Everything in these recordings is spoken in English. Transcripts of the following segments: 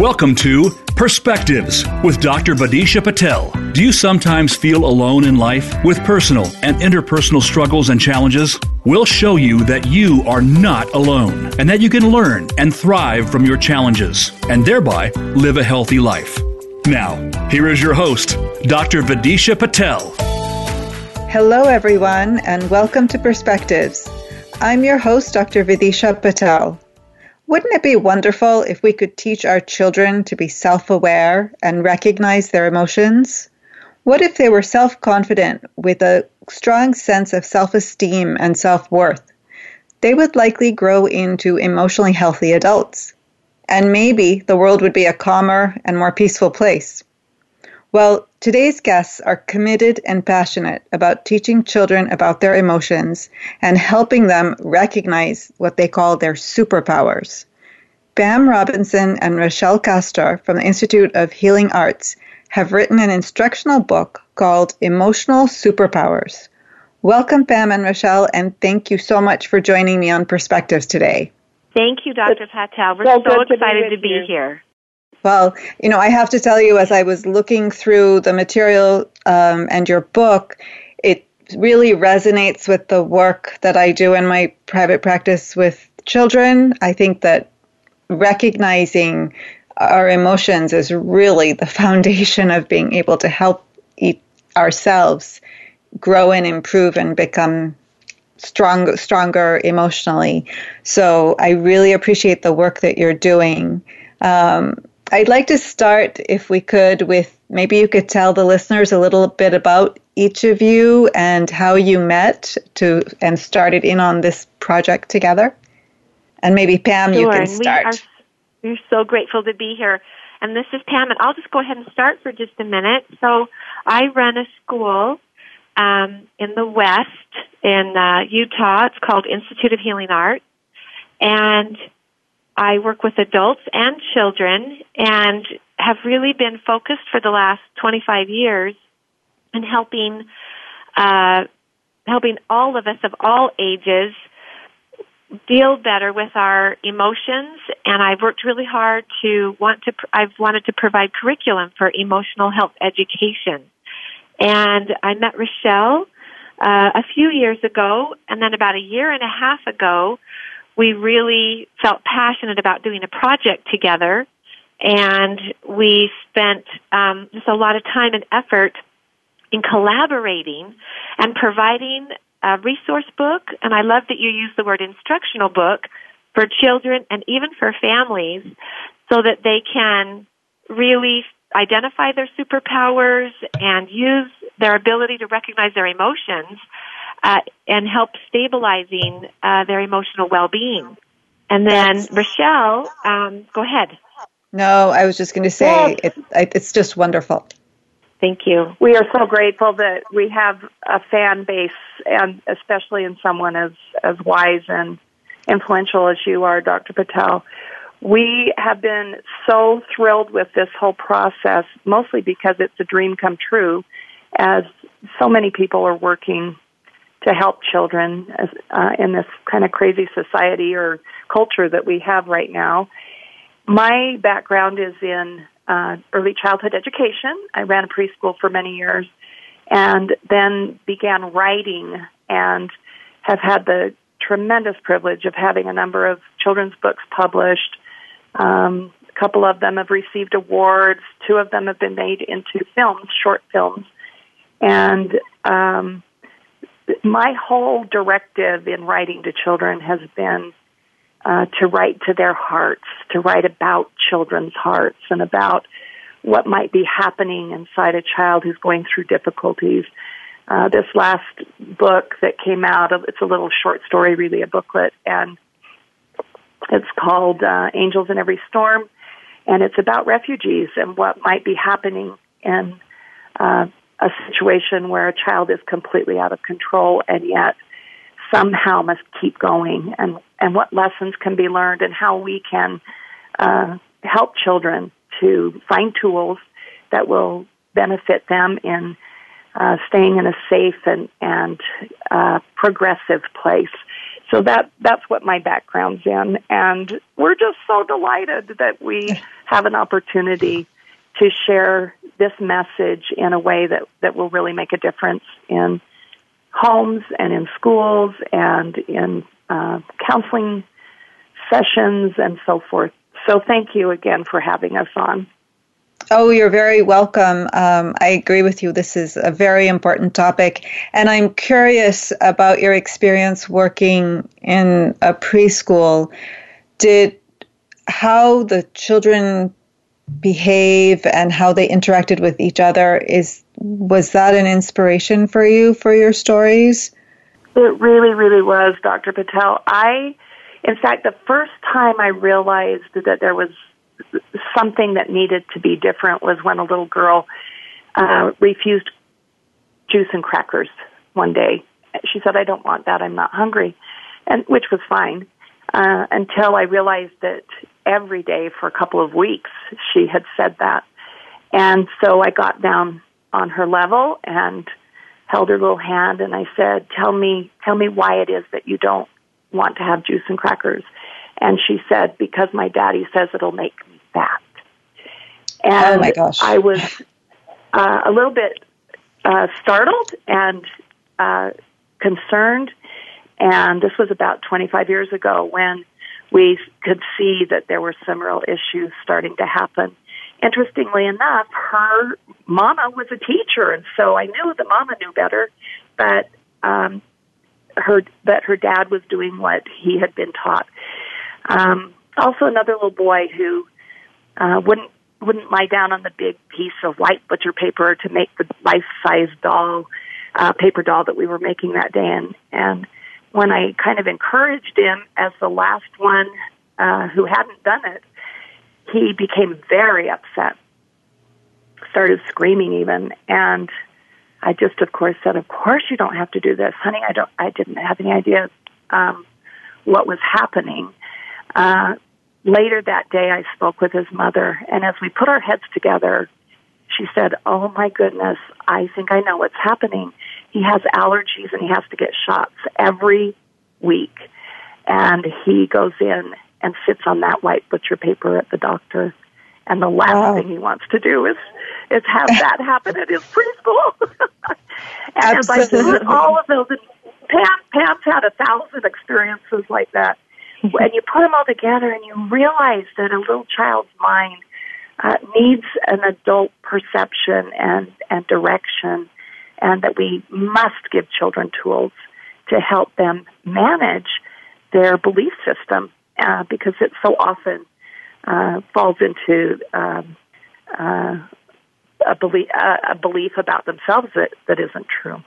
Welcome to Perspectives with Dr. Vidisha Patel. Do you sometimes feel alone in life with personal and interpersonal struggles and challenges? We'll show you that you are not alone and that you can learn and thrive from your challenges and thereby live a healthy life. Now, here is your host, Dr. Vidisha Patel. Hello, everyone, and welcome to Perspectives. I'm your host, Dr. Vidisha Patel. Wouldn't it be wonderful if we could teach our children to be self aware and recognize their emotions? What if they were self confident with a strong sense of self esteem and self worth? They would likely grow into emotionally healthy adults. And maybe the world would be a calmer and more peaceful place. Well, today's guests are committed and passionate about teaching children about their emotions and helping them recognize what they call their superpowers. Pam Robinson and Rachelle Castor from the Institute of Healing Arts have written an instructional book called Emotional Superpowers. Welcome, Pam and Rachelle, and thank you so much for joining me on Perspectives today. Thank you, Dr. Patel. We're so, so excited to be, to be here. Well, you know, I have to tell you, as I was looking through the material um, and your book, it really resonates with the work that I do in my private practice with children. I think that recognizing our emotions is really the foundation of being able to help eat ourselves grow and improve and become strong, stronger emotionally. So I really appreciate the work that you're doing. Um, I'd like to start, if we could, with maybe you could tell the listeners a little bit about each of you and how you met to and started in on this project together. And maybe Pam, sure. you can start. We are, we're so grateful to be here. And this is Pam, and I'll just go ahead and start for just a minute. So I run a school um, in the West in uh, Utah. It's called Institute of Healing Arts, and I work with adults and children and have really been focused for the last 25 years in helping uh, helping all of us of all ages deal better with our emotions and I've worked really hard to want to I've wanted to provide curriculum for emotional health education. And I met Rachelle uh, a few years ago and then about a year and a half ago we really felt passionate about doing a project together, and we spent um, just a lot of time and effort in collaborating and providing a resource book. And I love that you use the word instructional book for children and even for families so that they can really identify their superpowers and use their ability to recognize their emotions uh, and help stabilizing uh, their emotional well-being. And then Rachelle, um, go ahead. No, I was just going to say it, it's just wonderful. Thank you. We are so grateful that we have a fan base, and especially in someone as as wise and influential as you are, Dr. Patel. We have been so thrilled with this whole process, mostly because it's a dream come true, as so many people are working to help children uh, in this kind of crazy society or culture that we have right now. My background is in uh, early childhood education. I ran a preschool for many years and then began writing and have had the tremendous privilege of having a number of children's books published. Um, a couple of them have received awards. Two of them have been made into films, short films. And um, my whole directive in writing to children has been uh, to write to their hearts, to write about children's hearts and about what might be happening inside a child who's going through difficulties. Uh, this last book that came out, it's a little short story, really a booklet, and it's called uh, Angels in Every Storm, and it's about refugees and what might be happening in uh, a situation where a child is completely out of control and yet somehow must keep going and, and what lessons can be learned and how we can uh, help children to find tools that will benefit them in uh, staying in a safe and, and uh, progressive place. so that that's what my background's in, and we're just so delighted that we have an opportunity to share this message in a way that that will really make a difference in homes and in schools and in uh, counseling sessions and so forth. So thank you again for having us on. Oh, you're very welcome. Um, I agree with you. This is a very important topic. And I'm curious about your experience working in a preschool. Did how the children behave and how they interacted with each other is was that an inspiration for you for your stories? It really, really was, Dr. Patel. I, in fact, the first time I realized that there was something that needed to be different was when a little girl uh, refused juice and crackers one day. She said, "I don't want that. I'm not hungry," and which was fine uh, until I realized that every day for a couple of weeks she had said that, and so I got down on her level and held her little hand and I said, "Tell me, tell me why it is that you don't want to have juice and crackers." And she said, "Because my daddy says it'll make that. And oh my gosh. I was uh, a little bit uh, startled and uh, concerned. And this was about 25 years ago when we could see that there were real issues starting to happen. Interestingly enough, her mama was a teacher, and so I knew the mama knew better, but um, her that her dad was doing what he had been taught. Um, also, another little boy who uh, wouldn't wouldn't lie down on the big piece of white butcher paper to make the life size doll, uh, paper doll that we were making that day. And, and when I kind of encouraged him as the last one uh, who hadn't done it, he became very upset, started screaming even, and I just, of course, said, "Of course you don't have to do this, honey. I don't. I didn't have any idea um, what was happening." Uh, later that day, I spoke with his mother, and as we put our heads together, she said, Oh my goodness, I think I know what's happening. He has allergies and he has to get shots every week. And he goes in and sits on that white butcher paper at the doctor. And the last wow. thing he wants to do is is have that happen at his preschool. and as I put all of those, Pam, Pam's had a thousand experiences like that and you put them all together and you realize that a little child's mind uh, needs an adult perception and, and direction, and that we must give children tools to help them manage their belief system uh, because it so often uh, falls into um, uh, a, belief, a belief about themselves that, that isn't true.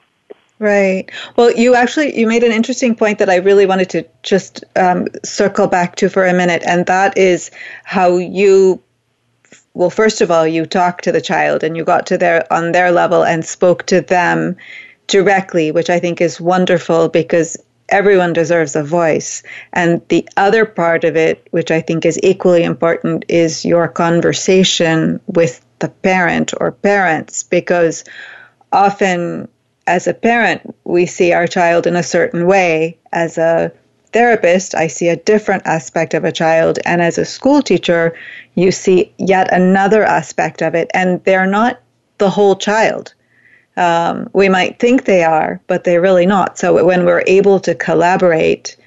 Right. Well, you actually you made an interesting point that I really wanted to just um, circle back to for a minute, and that is how you. Well, first of all, you talked to the child and you got to their on their level and spoke to them directly, which I think is wonderful because everyone deserves a voice. And the other part of it, which I think is equally important, is your conversation with the parent or parents, because often as a parent, we see our child in a certain way. As a therapist, I see a different aspect of a child. And as a school teacher, you see yet another aspect of it. And they're not the whole child. Um, we might think they are, but they're really not. So when we're able to collaborate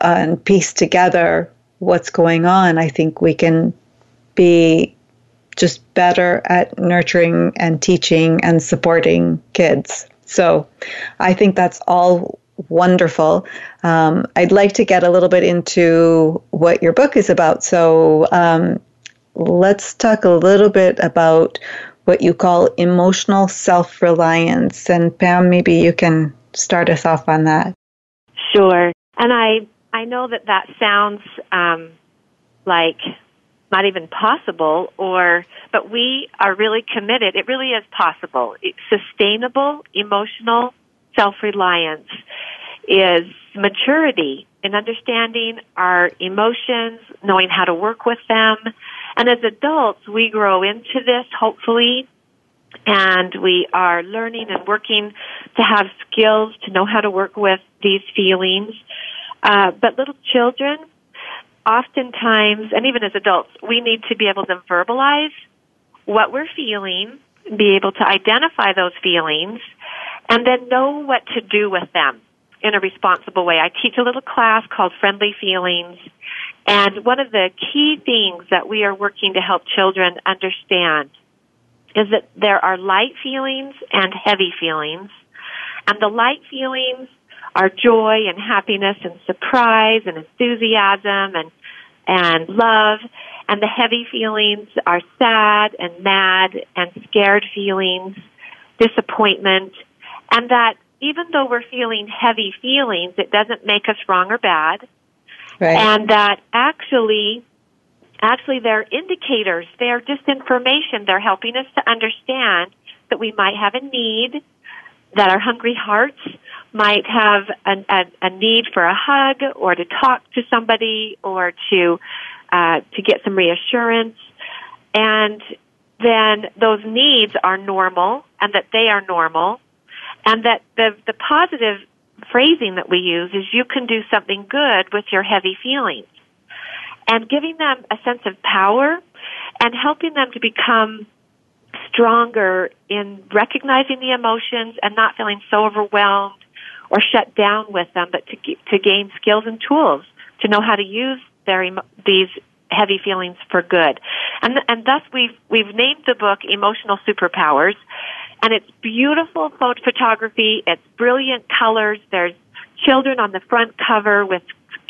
and piece together what's going on, I think we can be just better at nurturing and teaching and supporting kids. So I think that's all wonderful. Um, I'd like to get a little bit into what your book is about. So um, let's talk a little bit about what you call emotional self reliance. And Pam, maybe you can start us off on that. Sure. And I, I know that that sounds um, like not even possible or but we are really committed it really is possible it's sustainable emotional self-reliance is maturity in understanding our emotions knowing how to work with them. And as adults we grow into this hopefully and we are learning and working to have skills to know how to work with these feelings. Uh, but little children, oftentimes, and even as adults, we need to be able to verbalize what we're feeling, be able to identify those feelings, and then know what to do with them in a responsible way. I teach a little class called Friendly Feelings, and one of the key things that we are working to help children understand is that there are light feelings and heavy feelings. And the light feelings are joy and happiness and surprise and enthusiasm and and love and the heavy feelings are sad and mad and scared feelings, disappointment, and that even though we're feeling heavy feelings, it doesn't make us wrong or bad. Right. And that actually actually they're indicators, they're just information. They're helping us to understand that we might have a need, that our hungry hearts might have a, a, a need for a hug or to talk to somebody or to uh, to get some reassurance, and then those needs are normal and that they are normal, and that the the positive phrasing that we use is you can do something good with your heavy feelings and giving them a sense of power and helping them to become stronger in recognizing the emotions and not feeling so overwhelmed or shut down with them, but to, to gain skills and tools to know how to use their these heavy feelings for good. And, and thus we've, we've named the book Emotional Superpowers. And it's beautiful photo photography. It's brilliant colors. There's children on the front cover with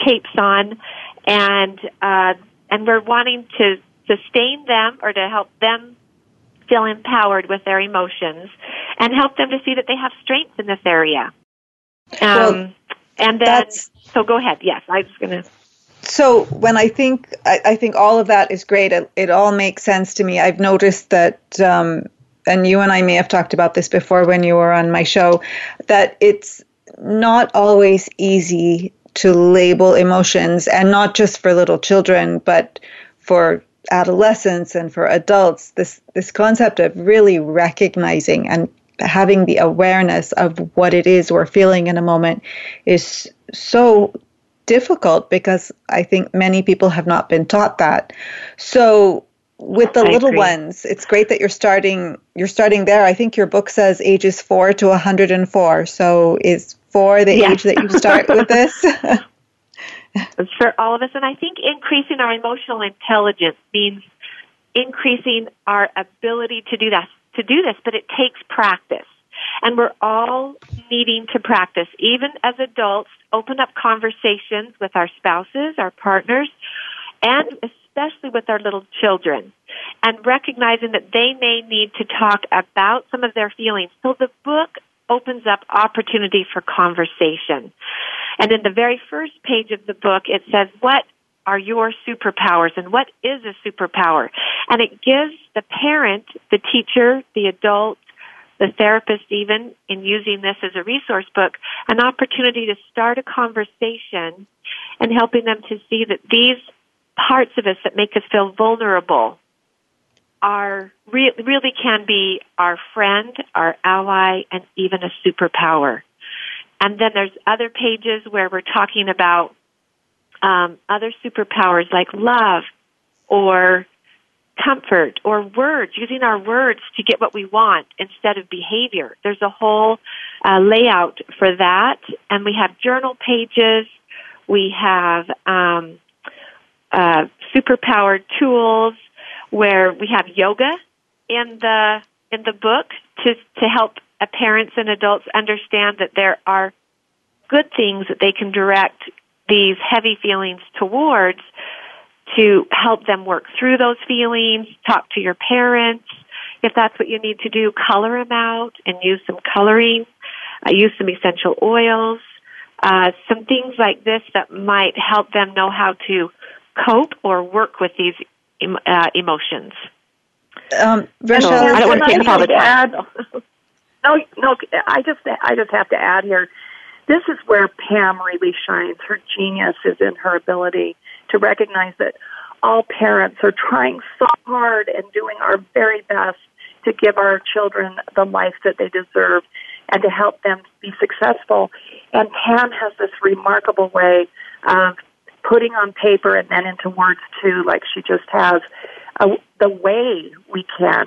capes on and uh, and we're wanting to sustain them or to help them feel empowered with their emotions and help them to see that they have strengths in this area. Um, well, and then, so go ahead. Yes, I was going to. So when I think I, I, think all of that is great, it, it, all makes sense to me. I've noticed that, um, and you and I may have talked about this before when you were on my show, that it's not always easy to label emotions and not just for little children but for adolescents and for adults this this concept of really recognizing and having the awareness of what it is we're feeling in a moment is so difficult because I think many people have not been taught that. So with the I little agree. ones, it's great that you're starting you're starting there. I think your book says ages 4 to 104. So is for the yeah. age that you start with this? for all of us. And I think increasing our emotional intelligence means increasing our ability to do that, to do this, but it takes practice. And we're all needing to practice, even as adults, open up conversations with our spouses, our partners, and especially with our little children. And recognizing that they may need to talk about some of their feelings. So the book opens up opportunity for conversation. And in the very first page of the book, it says, what are your superpowers and what is a superpower? And it gives the parent, the teacher, the adult, the therapist even in using this as a resource book, an opportunity to start a conversation and helping them to see that these parts of us that make us feel vulnerable are re- really can be our friend, our ally, and even a superpower. And then there's other pages where we're talking about um, other superpowers like love or comfort or words, using our words to get what we want instead of behavior. There's a whole uh, layout for that, and we have journal pages. We have um, uh, superpowered tools where we have yoga in the in the book to to help parents and adults understand that there are good things that they can direct these heavy feelings towards to help them work through those feelings, talk to your parents. If that's what you need to do, color them out and use some coloring, uh, use some essential oils, uh, some things like this that might help them know how to cope or work with these uh, emotions. Um, Rachel, I don't want to take all the time. no, no, I just, I just have to add here. This is where Pam really shines. Her genius is in her ability to recognize that all parents are trying so hard and doing our very best to give our children the life that they deserve. and to help them be successful. And Pam has this remarkable way of putting on paper and then into words too, like she just has, uh, the way we can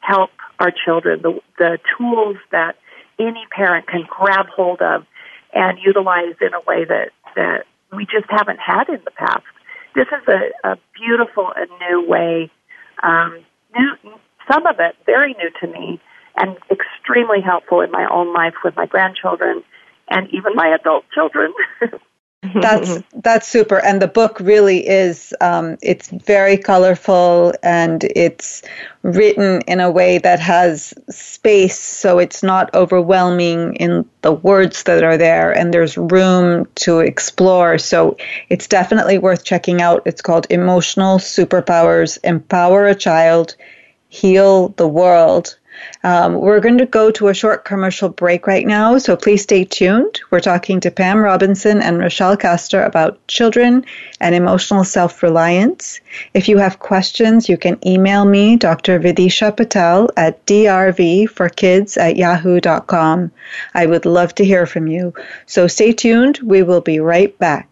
help our children, the, the tools that any parent can grab hold of and utilize in a way that, that we just haven't had in the past. This is a, a beautiful and new way, um, new, some of it very new to me and extremely helpful in my own life with my grandchildren and even my adult children. that's that's super. And the book really is um, it's very colorful and it's written in a way that has space so it's not overwhelming in the words that are there and there's room to explore. So it's definitely worth checking out. It's called emotional superpowers empower a child heal the world um, we're going to go to a short commercial break right now, so please stay tuned. We're talking to Pam Robinson and Rachelle Castor about children and emotional self reliance. If you have questions, you can email me, Dr. Vidisha Patel, at drvforkids at yahoo.com. I would love to hear from you. So stay tuned. We will be right back.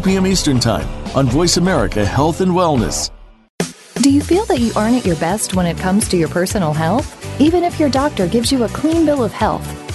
p.m. Eastern Time on Voice America Health and Wellness. Do you feel that you aren't at your best when it comes to your personal health? Even if your doctor gives you a clean bill of health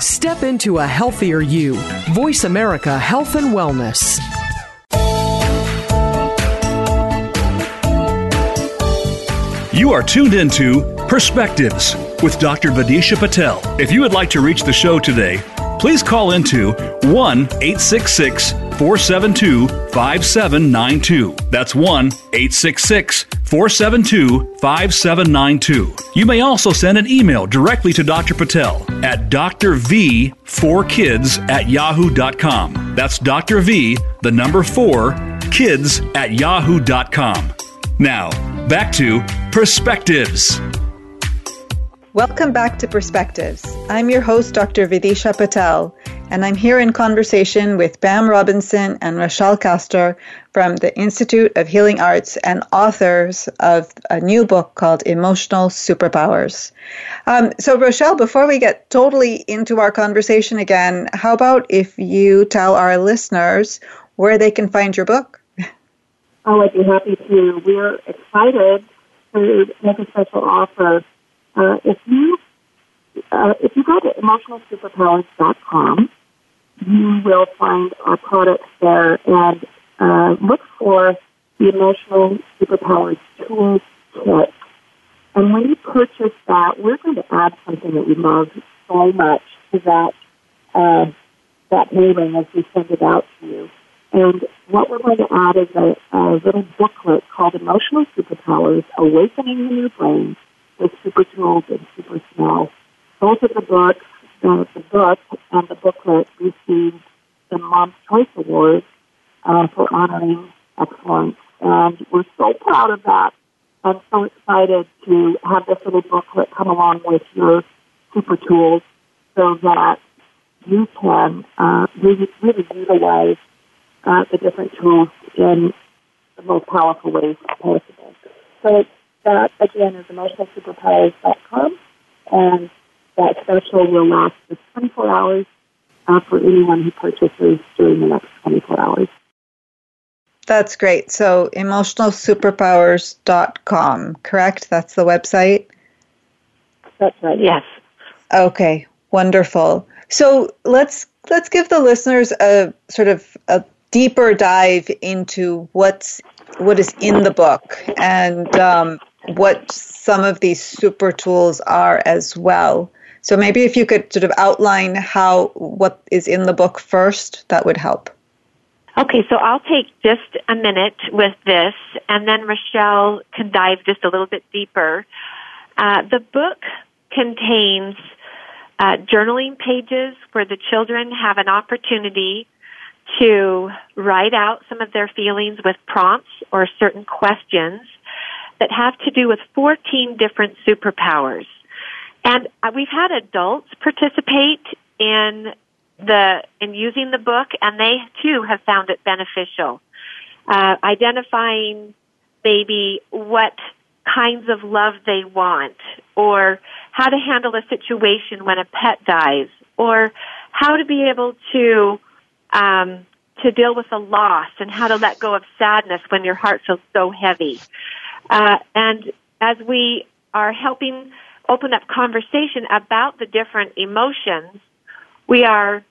Step into a healthier you. Voice America Health and Wellness. You are tuned into Perspectives with Dr. Vidisha Patel. If you would like to reach the show today, please call into 1 866 472 5792. That's 1 866 472 5792. You may also send an email directly to Dr. Patel at drv4kids at yahoo.com. That's Dr. V, the number 4, kids at yahoo.com. Now, back to Perspectives. Welcome back to Perspectives. I'm your host, Dr. Vidisha Patel, and I'm here in conversation with Pam Robinson and Rachelle Castor from the Institute of Healing Arts and authors of a new book called Emotional Superpowers. Um, so, Rachelle, before we get totally into our conversation again, how about if you tell our listeners where they can find your book? Oh, I'd be happy to. We're excited to make a special offer. Uh, if you uh, if you go to emotionalsuperpowers.com, you will find our products there and uh, look for the Emotional Superpowers Tools Kit. And when you purchase that, we're going to add something that we love so much to that uh, that mailing as we send it out to you. And what we're going to add is a, a little booklet called Emotional Superpowers, Awakening the New Brain with Super Tools and Super Smell. Both of the books, the book and the booklet received the Mom's Choice Award uh, for honoring excellence. And we're so proud of that. I'm so excited to have this little booklet come along with your super tools so that you can uh, really, really utilize uh, the different tools in the most powerful ways possible. So that, again, is emotionalsuperpowers.com, and that special will last for 24 hours uh, for anyone who purchases during the next 24 hours. That's great. So emotionalsuperpowers.com, correct? That's the website? That's right. Yes. Okay, wonderful. So let's let's give the listeners a sort of a deeper dive into what's what is in the book and um, what some of these super tools are as well. So maybe if you could sort of outline how what is in the book first, that would help. Okay, so I'll take just a minute with this, and then Rachelle can dive just a little bit deeper. Uh, the book contains uh, journaling pages where the children have an opportunity to write out some of their feelings with prompts or certain questions that have to do with 14 different superpowers. And uh, we've had adults participate in the in using the book, and they too have found it beneficial. Uh, identifying maybe what kinds of love they want, or how to handle a situation when a pet dies, or how to be able to um, to deal with a loss and how to let go of sadness when your heart feels so heavy. Uh, and as we are helping open up conversation about the different emotions, we are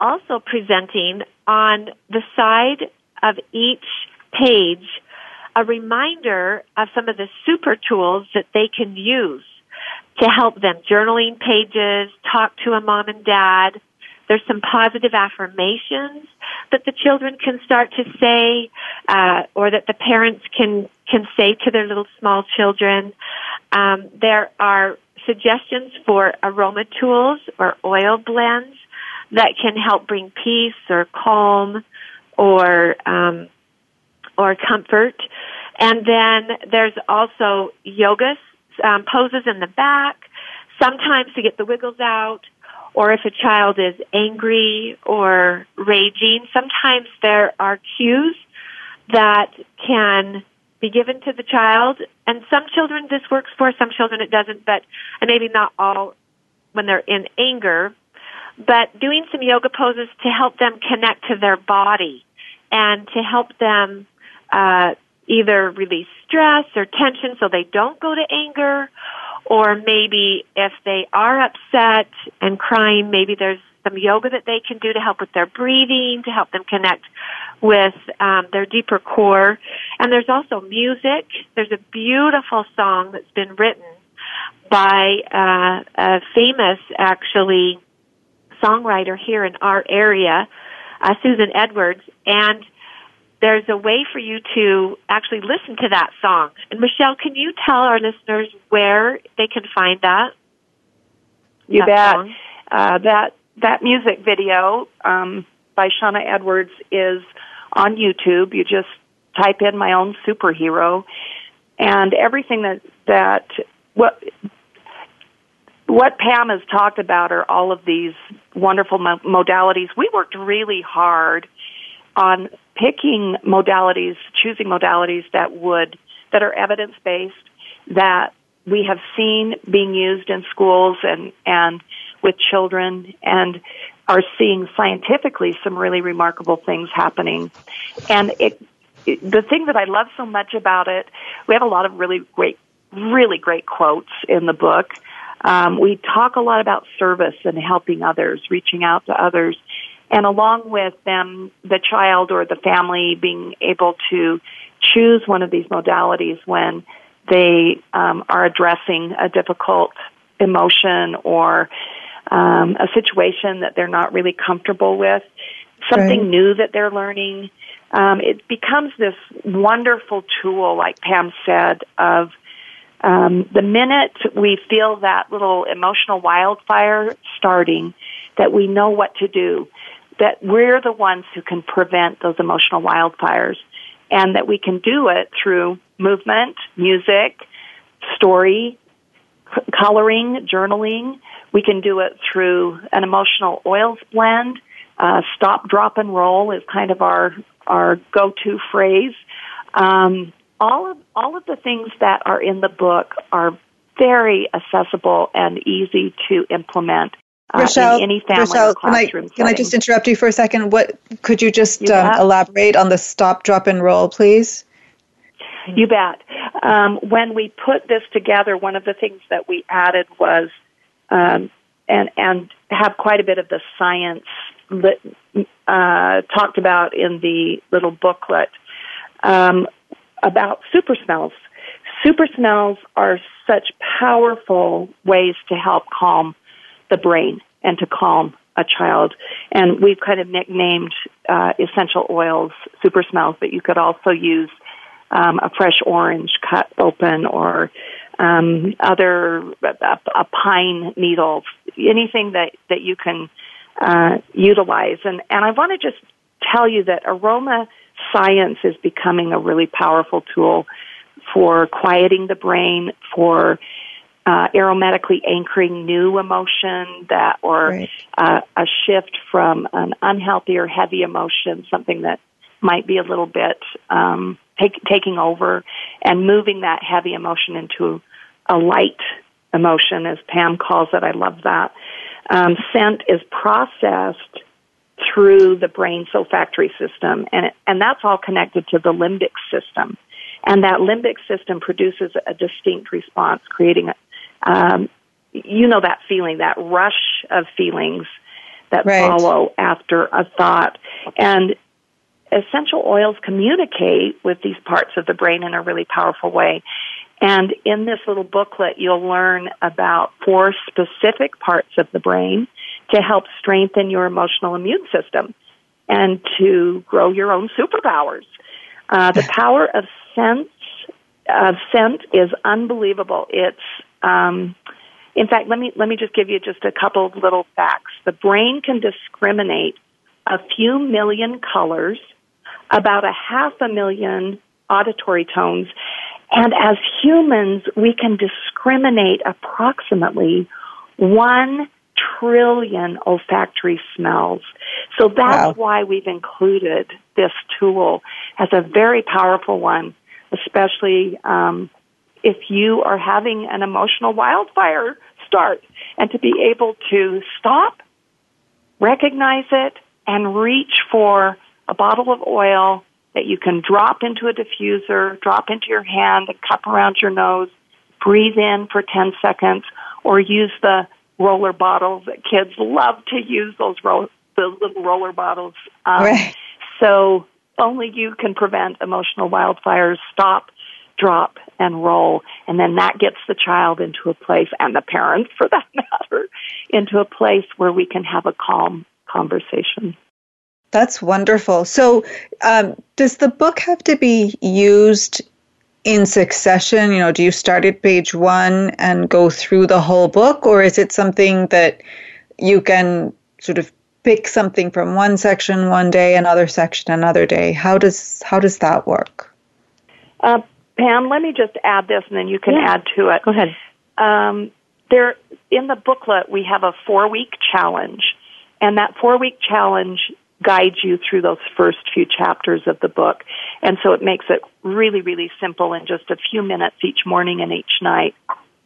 also presenting on the side of each page a reminder of some of the super tools that they can use to help them. Journaling pages, talk to a mom and dad. There's some positive affirmations that the children can start to say, uh, or that the parents can can say to their little small children. Um, there are suggestions for aroma tools or oil blends that can help bring peace or calm or um, or comfort. And then there's also yoga um, poses in the back, sometimes to get the wiggles out, or if a child is angry or raging, sometimes there are cues that can be given to the child. And some children this works for, some children it doesn't, but and maybe not all when they're in anger but doing some yoga poses to help them connect to their body and to help them uh, either release stress or tension so they don't go to anger, or maybe if they are upset and crying, maybe there's some yoga that they can do to help with their breathing, to help them connect with um, their deeper core. And there's also music. There's a beautiful song that's been written by uh, a famous, actually, songwriter here in our area, uh, Susan Edwards, and there's a way for you to actually listen to that song. And Michelle, can you tell our listeners where they can find that? You that bet. Uh, that that music video um, by Shauna Edwards is on YouTube. You just type in "my own superhero," and everything that that what what Pam has talked about are all of these wonderful mo- modalities. We worked really hard on picking modalities, choosing modalities that would that are evidence based, that we have seen being used in schools and and with children, and are seeing scientifically some really remarkable things happening. And it, it the thing that I love so much about it, we have a lot of really great, really great quotes in the book um, we talk a lot about service and helping others, reaching out to others, and along with them, the child or the family being able to choose one of these modalities when they um, are addressing a difficult emotion or um, a situation that they're not really comfortable with, something right. new that they're learning. Um, it becomes this wonderful tool, like Pam said, of um, the minute we feel that little emotional wildfire starting, that we know what to do. That we're the ones who can prevent those emotional wildfires and that we can do it through movement, music, story, coloring, journaling. We can do it through an emotional oils blend. Uh, stop, drop, and roll is kind of our our go-to phrase. Um, all of all of the things that are in the book are very accessible and easy to implement uh, Rachelle, in any family Rachelle, can I, can I just interrupt you for a second? What could you just You um, elaborate on the stop, drop, and roll, please? You bet. Um, when we put this together, one of the things that we added was, um, and and have quite a bit of the science lit, uh, talked about in the little booklet um, about super smells. Super smells are such powerful ways to help calm the brain and to calm a child. And we've kind of nicknamed uh, essential oils super smells, but you could also use um, a fresh orange cut open or um, other a, a pine needle, anything that that you can uh, utilize. And and I want to just tell you that aroma science is becoming a really powerful tool for quieting the brain, for uh, aromatically anchoring new emotion that or Right. uh, a shift from an unhealthy or heavy emotion, something that might be a little bit um, take, taking over, and moving that heavy emotion into a light emotion, as Pam calls it. I love that. Um, scent is processed through the brain olfactory system, and it, and that's all connected to the limbic system, and that limbic system produces a distinct response, creating a um, you know that feeling, that rush of feelings that Right. follow after a thought. And essential oils communicate with these parts of the brain in a really powerful way. And in this little booklet, you'll learn about four specific parts of the brain to help strengthen your emotional immune system and to grow your own superpowers. Uh, the power of scent, of scent is unbelievable. It's um, in fact, let me let me just give you just a couple of little facts. The brain can discriminate a few million colors, about a half a million auditory tones, and as humans, we can discriminate approximately one trillion olfactory smells. So that's Wow. why we've included this tool as a very powerful one, especially um, if you are having an emotional wildfire start and to be able to stop, recognize it, and reach for a bottle of oil that you can drop into a diffuser, drop into your hand, and cup around your nose, breathe in for 10 seconds, or use the roller bottles that kids love to use those, ro- those little roller bottles. Um, Right. So only you can prevent emotional wildfires. Stop, drop, and roll. And then that gets the child into a place, and the parents for that matter, into a place where we can have a calm conversation. That's wonderful. So, um, does the book have to be used in succession? You know, do you start at page one and go through the whole book, or is it something that you can sort of pick something from one section one day, another section another day? How does how does that work? Uh, Pam, let me just add this, and then you can Yeah. add to it. Go ahead. Um, there, in the booklet, we have a four-week challenge, and that four-week challenge guides you through those first few chapters of the book, and so it makes it really, really simple in just a few minutes each morning and each night.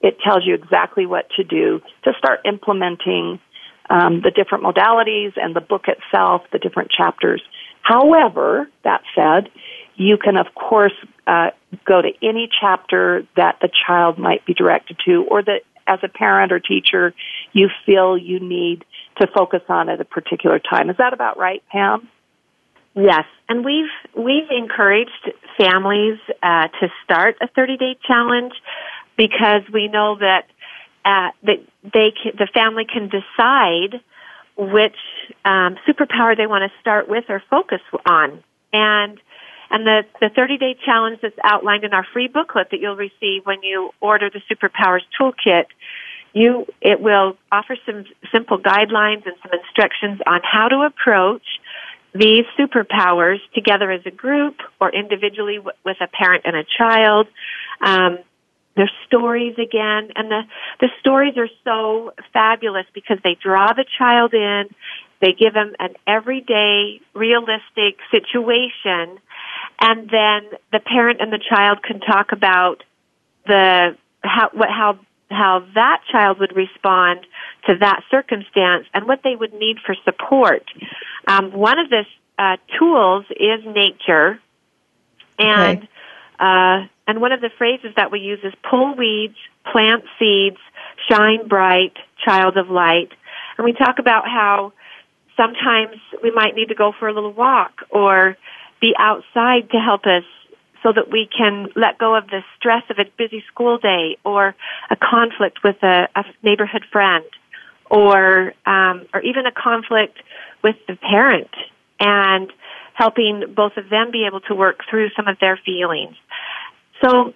It tells you exactly what to do to start implementing um, the different modalities and the book itself, the different chapters. However, that said, you can of course uh, go to any chapter that the child might be directed to, or that as a parent or teacher you feel you need to focus on at a particular time. Is that about right, Pam? Yes, and we've we've encouraged families uh, to start a 30 day challenge because we know that uh, that they can, the family can decide which um, superpower they want to start with or focus on, and and the the 30 day challenge that's outlined in our free booklet that you'll receive when you order the Superpowers Toolkit you it will offer some simple guidelines and some instructions on how to approach these superpowers together as a group or individually w- with a parent and a child. Um, there's stories again, and the the stories are so fabulous because they draw the child in. They give them an everyday, realistic situation, and then the parent and the child can talk about the how what how how that child would respond to that circumstance and what they would need for support. Um, one of the uh, tools is nature, and okay. uh, and one of the phrases that we use is pull weeds, plant seeds, shine bright, child of light. And we talk about how sometimes we might need to go for a little walk or be outside to help us so that we can let go of the stress of a busy school day or a conflict with a, a neighborhood friend or um, or even a conflict with the parent and helping both of them be able to work through some of their feelings. So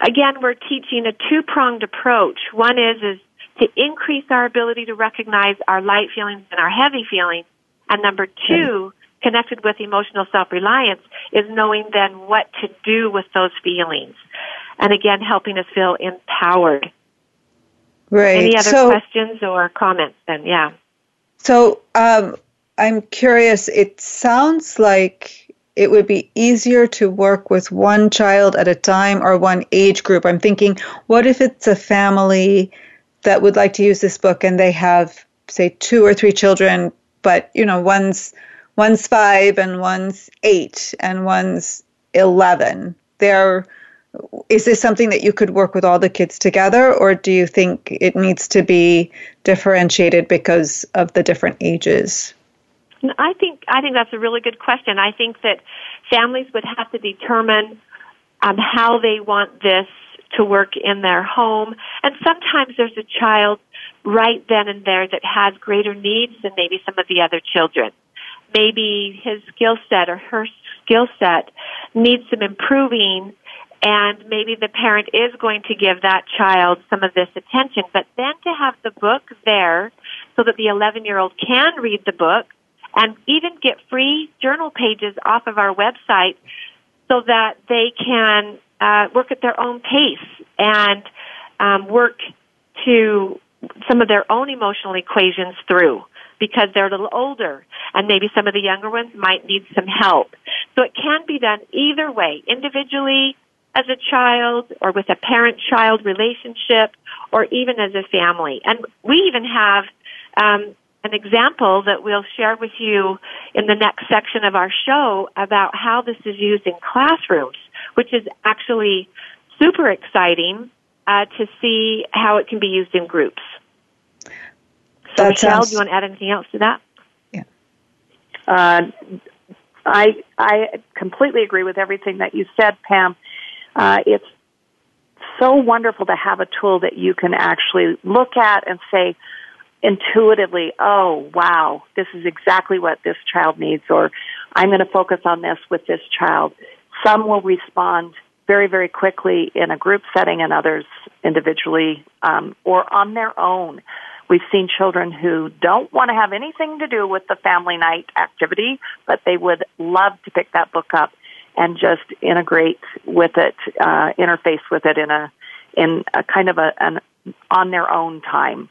again, we're teaching a two-pronged approach. One is is to increase our ability to recognize our light feelings and our heavy feelings. And number two, connected with emotional self-reliance is knowing then what to do with those feelings. And again, helping us feel empowered. Right. Any other so, questions or comments then? Yeah. So, um, I'm curious, it sounds like it would be easier to work with one child at a time or one age group. I'm thinking, what if it's a family that would like to use this book and they have, say, two or three children, but, you know, one's one's five and one's eight and one's 11. There, is this something that you could work with all the kids together, or do you think it needs to be differentiated because of the different ages? I think I think that's a really good question. I think that families would have to determine um, how they want this to work in their home, and sometimes there's a child right then and there that has greater needs than maybe some of the other children maybe his skill set or her skill set needs some improving and maybe the parent is going to give that child some of this attention. But then to have the book there so that the 11 year old can read the book and even get free journal pages off of our website so that they can uh, work at their own pace and um, work to some of their own emotional equations through because they're a little older and maybe some of the younger ones might need some help. So it can be done either way, individually as a child or with a parent-child relationship or even as a family. And we even have um, an example that we'll share with you in the next section of our show about how this is used in classrooms, which is actually super exciting uh, to see how it can be used in groups. So, that Rachelle, sounds... do you want to add anything else to that? Yeah. Uh, I I completely agree with everything that you said, Pam. Uh, it's so wonderful to have a tool that you can actually look at and say intuitively, "Oh, wow, this is exactly what this child needs," or "I'm going to focus on this with this child." Some will respond very, very quickly in a group setting, and others individually um, or on their own. We've seen children who don't want to have anything to do with the family night activity, but they would love to pick that book up and just integrate with it, uh, interface with it in a in a kind of a an on their own time.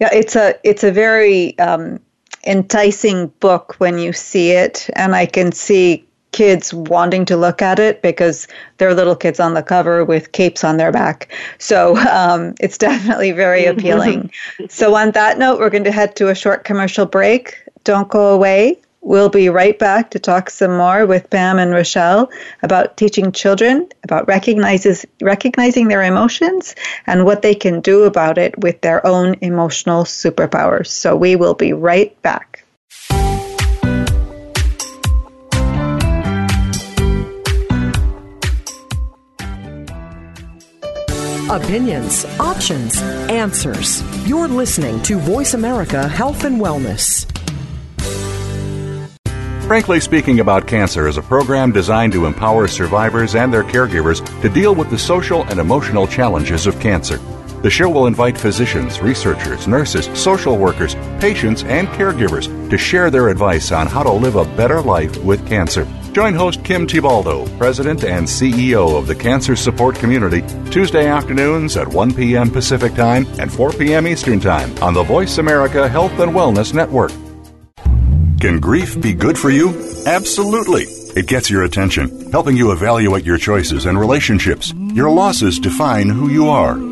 Yeah, it's a it's a very um, enticing book when you see it, and I can see kids wanting to look at it because they're little kids on the cover with capes on their back. So um, it's definitely very appealing. so, on that note, we're going to head to a short commercial break. Don't go away. We'll be right back to talk some more with Pam and Rachelle about teaching children about recognizes, recognizing their emotions and what they can do about it with their own emotional superpowers. So we will be right back. Opinions, options, answers. You're listening to Voice America Health and Wellness. Frankly Speaking About Cancer is a program designed to empower survivors and their caregivers to deal with the social and emotional challenges of cancer. The show will invite physicians, researchers, nurses, social workers, patients, and caregivers to share their advice on how to live a better life with cancer. Join host Kim Thiboldeaux, President and CEO of the Cancer Support Community, Tuesday afternoons at 1 p.m. Pacific Time and 4 p.m. Eastern Time on the Voice America Health and Wellness Network. Can grief be good for you? Absolutely. It gets your attention, helping you evaluate your choices and relationships. Your losses define who you are.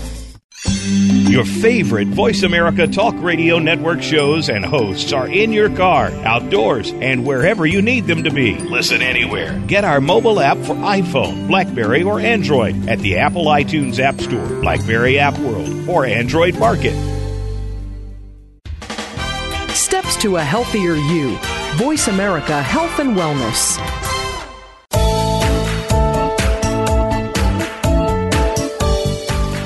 Your favorite Voice America Talk Radio Network shows and hosts are in your car, outdoors, and wherever you need them to be. Listen anywhere. Get our mobile app for iPhone, Blackberry, or Android at the Apple iTunes App Store, Blackberry App World, or Android Market. Steps to a healthier you. Voice America Health and Wellness.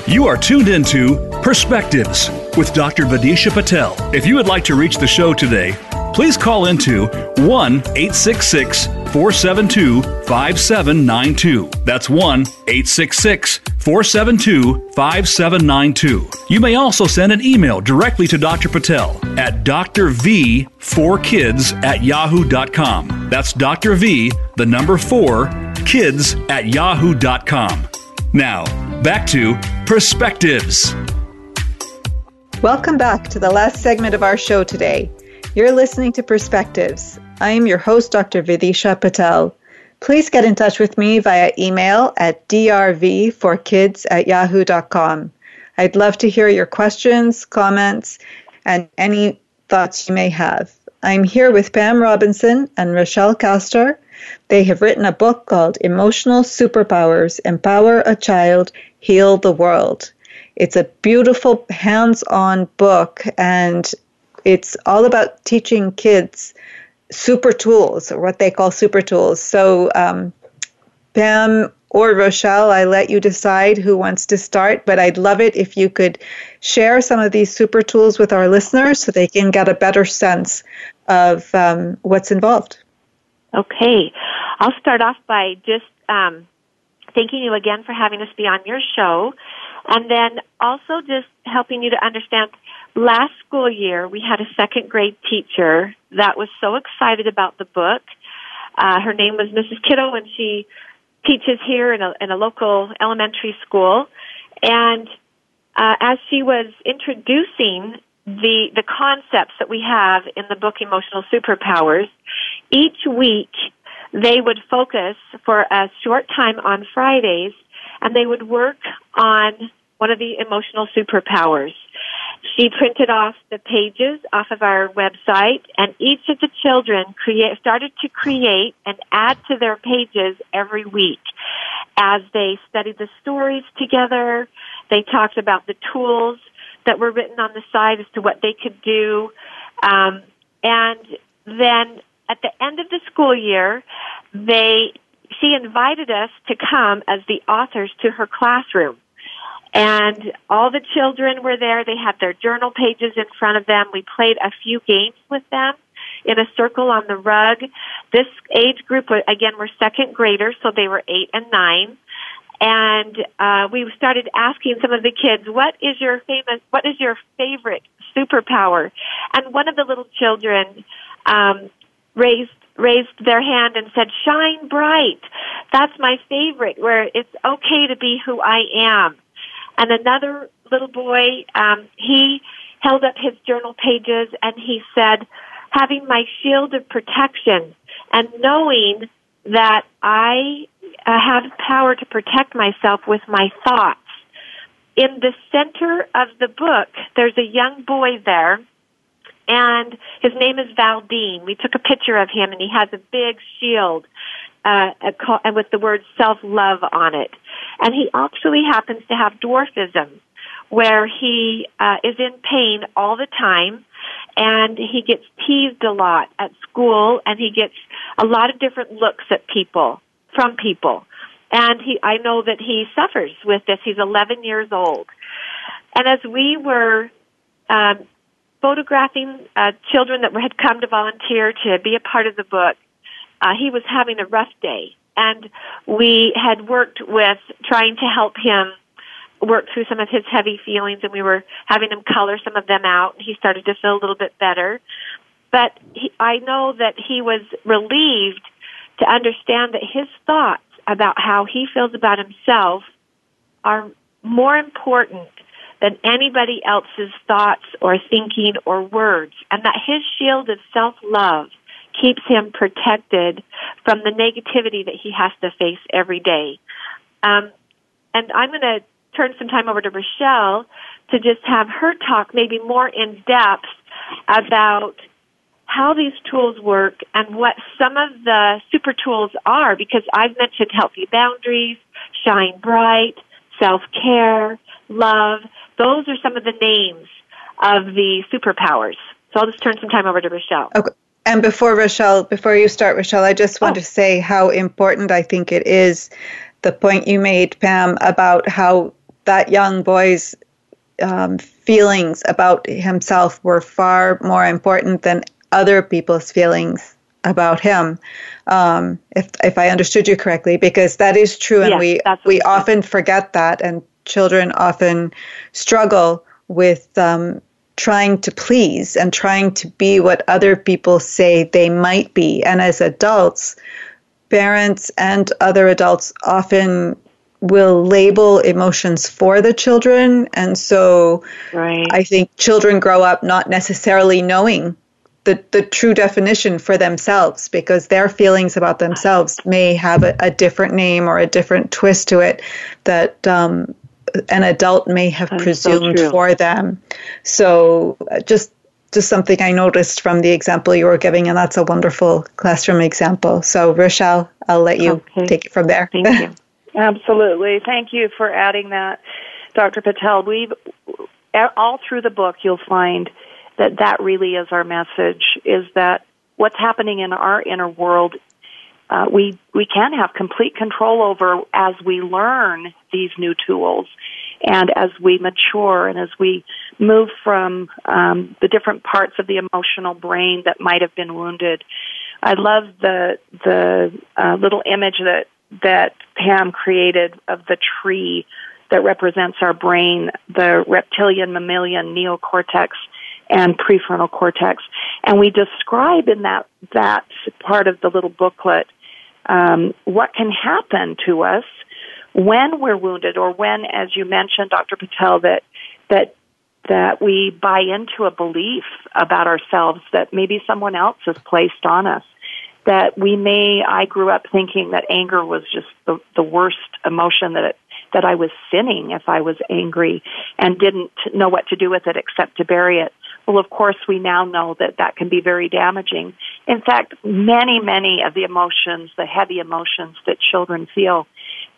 You are tuned into Perspectives with Dr. Vidisha Patel. If you would like to reach the show today, please call into 1 866 472 5792. That's 1 866 472 5792. You may also send an email directly to Dr. Patel at drv4kids at yahoo.com. That's Dr. V, the number 4, kids at yahoo.com. Now, back to Perspectives. Welcome back to the last segment of our show today. You're listening to Perspectives. I am your host, Dr. Vidisha Patel. Please get in touch with me via email at drv4kids at yahoo.com. I'd love to hear your questions, comments, and any thoughts you may have. I'm here with Pam Robinson and Rachelle Castor. They have written a book called Emotional Superpowers Empower a Child, Heal the World. It's a beautiful hands on book, and it's all about teaching kids super tools, or what they call super tools. So, um, Pam or Rachelle, I let you decide who wants to start, but I'd love it if you could share some of these super tools with our listeners so they can get a better sense of um, what's involved. Okay. I'll start off by just um, thanking you again for having us be on your show. And then also just helping you to understand last school year, we had a second grade teacher that was so excited about the book. Uh, her name was Mrs. Kiddo, and she teaches here in a, in a local elementary school. And uh, as she was introducing the the concepts that we have in the book Emotional Superpowers, each week they would focus for a short time on Fridays and they would work on one of the emotional superpowers. She printed off the pages off of our website and each of the children create, started to create and add to their pages every week. As they studied the stories together, they talked about the tools that were written on the side as to what they could do. Um, and then at the end of the school year, they she invited us to come as the authors to her classroom. And all the children were there. They had their journal pages in front of them. We played a few games with them in a circle on the rug. This age group, again, were second graders, so they were eight and nine. And uh, we started asking some of the kids, "What is your famous? What is your favorite superpower?" And one of the little children um, raised raised their hand and said, "Shine bright." That's my favorite. Where it's okay to be who I am. And another little boy, um, he held up his journal pages and he said, "Having my shield of protection and knowing that I uh, have power to protect myself with my thoughts." In the center of the book, there's a young boy there and his name is Valdine. We took a picture of him, and he has a big shield uh, and with the word self-love on it. And he actually happens to have dwarfism, where he uh, is in pain all the time, and he gets teased a lot at school and he gets a lot of different looks at people from people and he I know that he suffers with this he's 11 years old and as we were um, photographing uh, children that had come to volunteer to be a part of the book uh, he was having a rough day and we had worked with trying to help him work through some of his heavy feelings and we were having him color some of them out. And he started to feel a little bit better. But he, I know that he was relieved to understand that his thoughts about how he feels about himself are more important than anybody else's thoughts or thinking or words, and that his shield of self love keeps him protected from the negativity that he has to face every day. Um, and I'm going to turn some time over to Rachelle to just have her talk maybe more in depth about how these tools work and what some of the super tools are because I've mentioned healthy boundaries, shine bright, self care, love. Those are some of the names of the superpowers. So I'll just turn some time over to Rachelle. Okay. And before Rachelle, before you start, Rachelle, I just want oh. to say how important I think it is the point you made, Pam, about how that young boy's um, feelings about himself were far more important than other people's feelings about him. Um, if if I understood you correctly, because that is true, and we we often forget that, and children often struggle with um, trying to please and trying to be what other people say they might be. And as adults, parents and other adults often will label emotions for the children. And so right. I think children grow up not necessarily knowing the, the true definition for themselves because their feelings about themselves may have a, a different name or a different twist to it that um, an adult may have That's presumed so for them. So uh, just just something I noticed from the example you were giving, and that's a wonderful classroom example. So Rachelle, I'll let you okay. take it from there. Thank you. Absolutely. Thank you for adding that, Dr. Patel. We've all through the book you'll find that that really is our message is that what's happening in our inner world uh, we we can have complete control over as we learn these new tools and as we mature and as we move from um, the different parts of the emotional brain that might have been wounded. I love the the uh, little image that that Pam created of the tree that represents our brain, the reptilian, mammalian, neocortex, and prefrontal cortex. And we describe in that, that part of the little booklet um, what can happen to us when we're wounded or when, as you mentioned, Dr. Patel, that, that that we buy into a belief about ourselves that maybe someone else has placed on us that we may I grew up thinking that anger was just the, the worst emotion that it, that I was sinning if I was angry and didn't know what to do with it except to bury it. Well, of course, we now know that that can be very damaging. In fact, many, many of the emotions, the heavy emotions that children feel,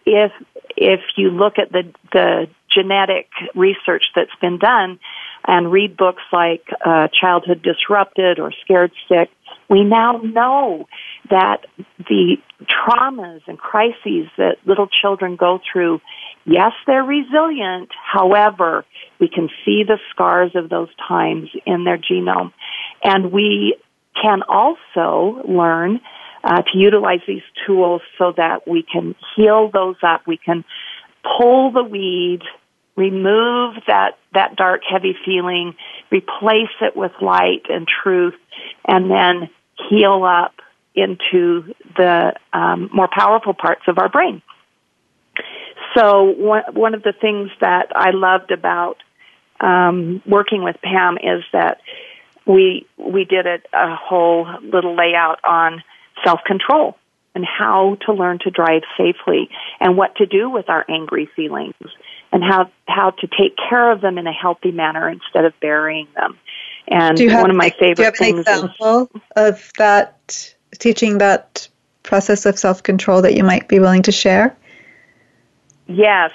if if you look at the the genetic research that's been done and read books like uh, Childhood Disrupted or Scared Sick, we now know that the traumas and crises that little children go through, yes, they're resilient. However, we can see the scars of those times in their genome. And we can also learn uh, to utilize these tools so that we can heal those up. We can pull the weeds, remove that, that dark, heavy feeling, replace it with light and truth, and then heal up into the um, more powerful parts of our brain. So one, one of the things that I loved about um, working with Pam is that we we did a, a whole little layout on self control and how to learn to drive safely and what to do with our angry feelings and how how to take care of them in a healthy manner instead of burying them and have, one of my favorite do you have things an example is, of that teaching that process of self control that you might be willing to share? Yes.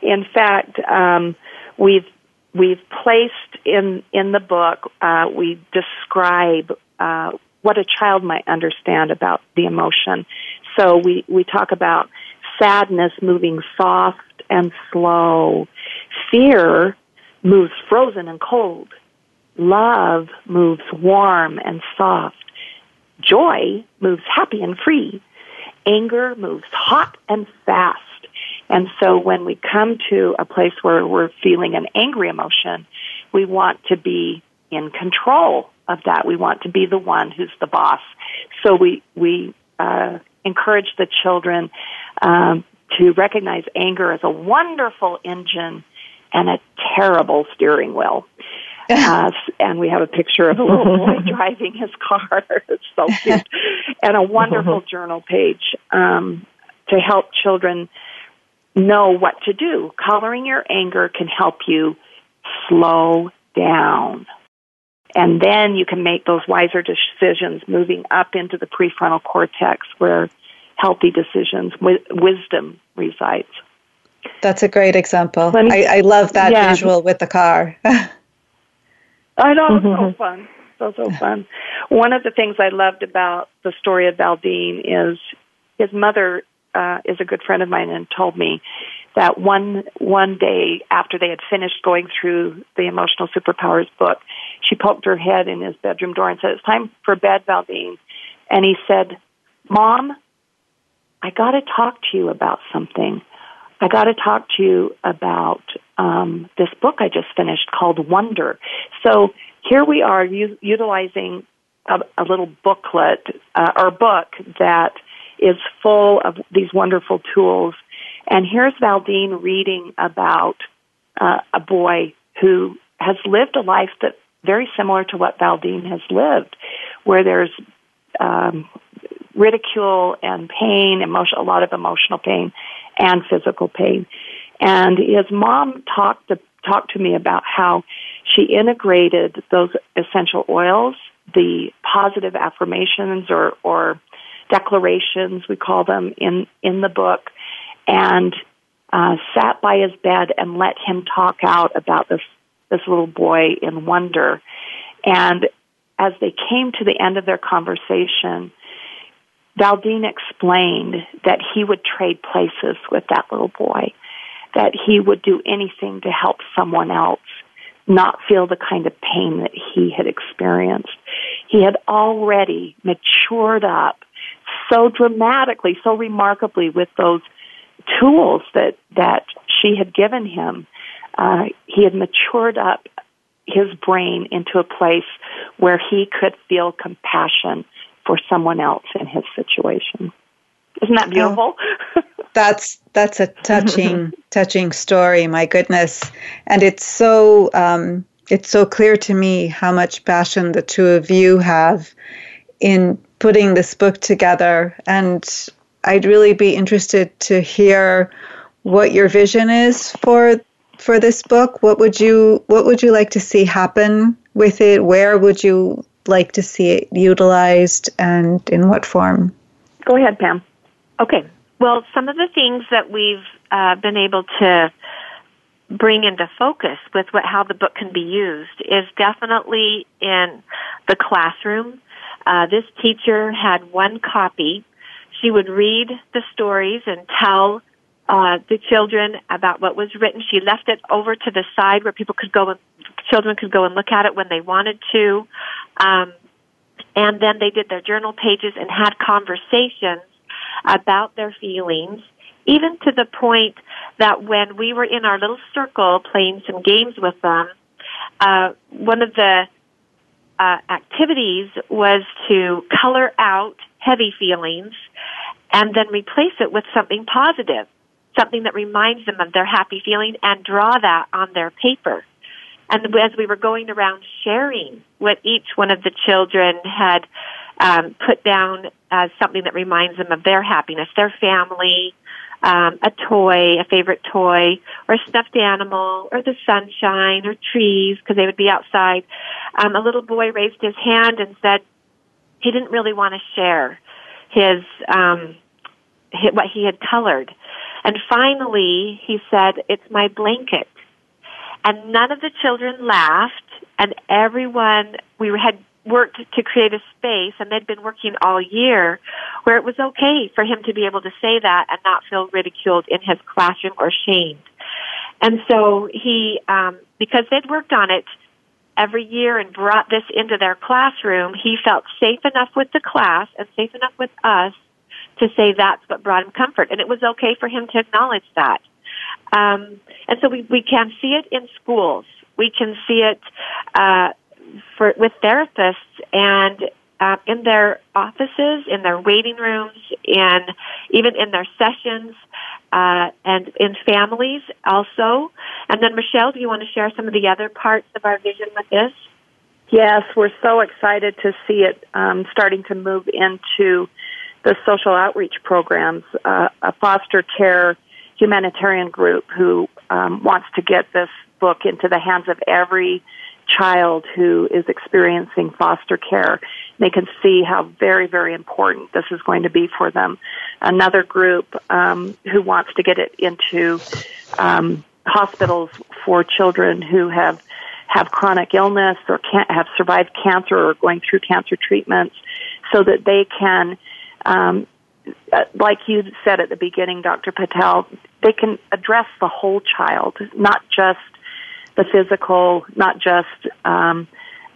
In fact, um, we've we've placed in in the book. Uh, we describe uh, what a child might understand about the emotion. So we we talk about sadness moving soft and slow, fear moves frozen and cold, love moves warm and soft, joy moves happy and free, anger moves hot and fast. And so when we come to a place where we're feeling an angry emotion, we want to be in control of that. We want to be the one who's the boss. So we, we, uh, encourage the children, um, to recognize anger as a wonderful engine and a terrible steering wheel. Uh, and we have a picture of a little boy driving his car. it's so cute. And a wonderful journal page um, to help children know what to do. Coloring your anger can help you slow down. And then you can make those wiser decisions moving up into the prefrontal cortex where healthy decisions, wisdom resides. That's a great example. Me, I, I, love that yeah. visual with the car. I know, it's so fun. So, so fun. One of the things I loved about the story of Valdine is his mother uh, is a good friend of mine and told me that one one day after they had finished going through the emotional superpowers book, she poked her head in his bedroom door and said, "It's time for bed, Valdine." And he said, "Mom, I got to talk to you about something. I got to talk to you about um, this book I just finished called Wonder." So here we are u- utilizing a, a little booklet uh, or book that is full of these wonderful tools. And here's Valdine reading about uh, a boy who has lived a life that very similar to what Valdine has lived, where there's um, ridicule and pain, emotion, a lot of emotional pain, and physical pain. And his mom talked to, talked to me about how she integrated those essential oils, the positive affirmations or or declarations, we call them in, in the book, and uh, sat by his bed and let him talk out about this, this little boy in wonder. And as they came to the end of their conversation, Valdine explained that he would trade places with that little boy, that he would do anything to help someone else not feel the kind of pain that he had experienced. He had already matured up so dramatically, so remarkably with those tools that that she had given him. Uh, he had matured up his brain into a place where he could feel compassion for someone else in his situation. Isn't that beautiful? Oh, that's that's a touching touching story. My goodness, and it's so um, it's so clear to me how much passion the two of you have in putting this book together. And I'd really be interested to hear what your vision is for for this book. What would you what would you like to see happen with it? Where would you like to see it utilized and in what form? Go ahead, Pam. Okay. Well, some of the things that we've uh, been able to bring into focus with what how the book can be used is definitely in the classroom uh, this teacher had one copy. She would read the stories and tell uh, the children about what was written. She left it over to the side where people could go and children could go and look at it when they wanted to. Um, and then they did their journal pages and had conversations about their feelings, even to the point that when we were in our little circle playing some games with them, uh, one of the uh, activities was to color out heavy feelings and then replace it with something positive, something that reminds them of their happy feeling and draw that on their paper. And as we were going around sharing what each one of the children had um, put down as something that reminds them of their happiness, their family, um, a toy, a favorite toy, or a stuffed animal, or the sunshine, or trees, because they would be outside. Um, a little boy raised his hand and said he didn't really want to share his, um, his what he had colored. And finally, he said, "It's my blanket." And none of the children laughed, and everyone we had worked to create a space, and they'd been working all year, where it was okay for him to be able to say that and not feel ridiculed in his classroom or shamed. And so he, um, because they'd worked on it every year and brought this into their classroom, he felt safe enough with the class and safe enough with us to say that's what brought him comfort. And it was okay for him to acknowledge that. Um, and so we, we can see it in schools. We can see it uh, for with therapists and uh, in their offices, in their waiting rooms, in even in their sessions, uh, and in families also. And then, Rachelle, do you want to share some of the other parts of our vision with this? Yes, we're so excited to see it um, starting to move into the social outreach programs. Uh, a foster care humanitarian group who um, wants to get this book into the hands of every child who is experiencing foster care. They can see how very, very important this is going to be for them. Another group um, who wants to get it into um, hospitals for children who have have chronic illness or can't have survived cancer or going through cancer treatments, so that they can. Um, like you said at the beginning, Dr. Patel, they can address the whole child, not just the physical, not just um,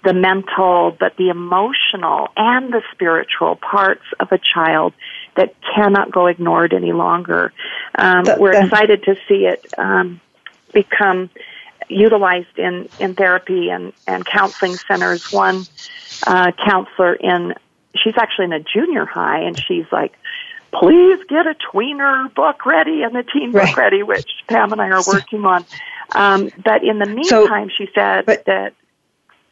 the mental, but the emotional and the spiritual parts of a child that cannot go ignored any longer. Um, we're excited to see it um, become utilized in, in therapy and, and counseling centers. One uh, counselor in, she's actually in a junior high, and she's like, please get a tweener book ready and the teen right. book ready, which Pam and I are working on. Um, but in the meantime, so, she said but, that.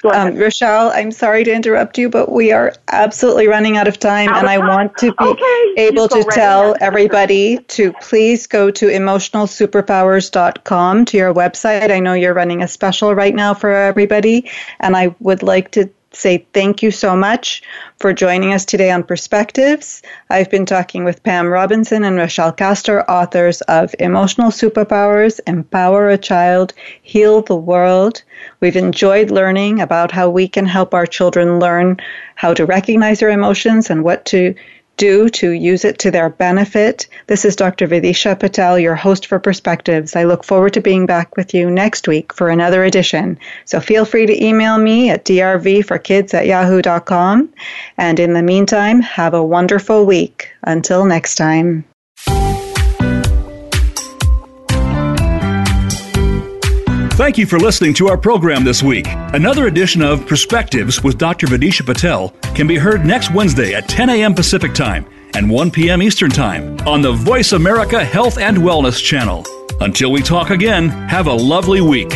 Um, Rachelle, I'm sorry to interrupt you, but we are absolutely running out of time, out and of I want to be okay. able to tell everybody to please go to emotionalsuperpowers.com to your website. I know you're running a special right now for everybody, and I would like to say thank you so much for joining us today on Perspectives. I've been talking with Pam Robinson and Rachelle Castor, authors of Emotional Superpowers Empower a Child, Heal the World. We've enjoyed learning about how we can help our children learn how to recognize their emotions and what to do to use it to their benefit. This is Dr. Vidisha Patel, your host for Perspectives. I look forward to being back with you next week for another edition. So feel free to email me at drvforkids at yahoo.com. And in the meantime, have a wonderful week. Until next time. Thank you for listening to our program this week. Another edition of Perspectives with Dr. Vidisha Patel can be heard next Wednesday at 10 a.m. Pacific Time and 1 p.m. Eastern Time on the Voice America Health and Wellness channel. Until we talk again, have a lovely week.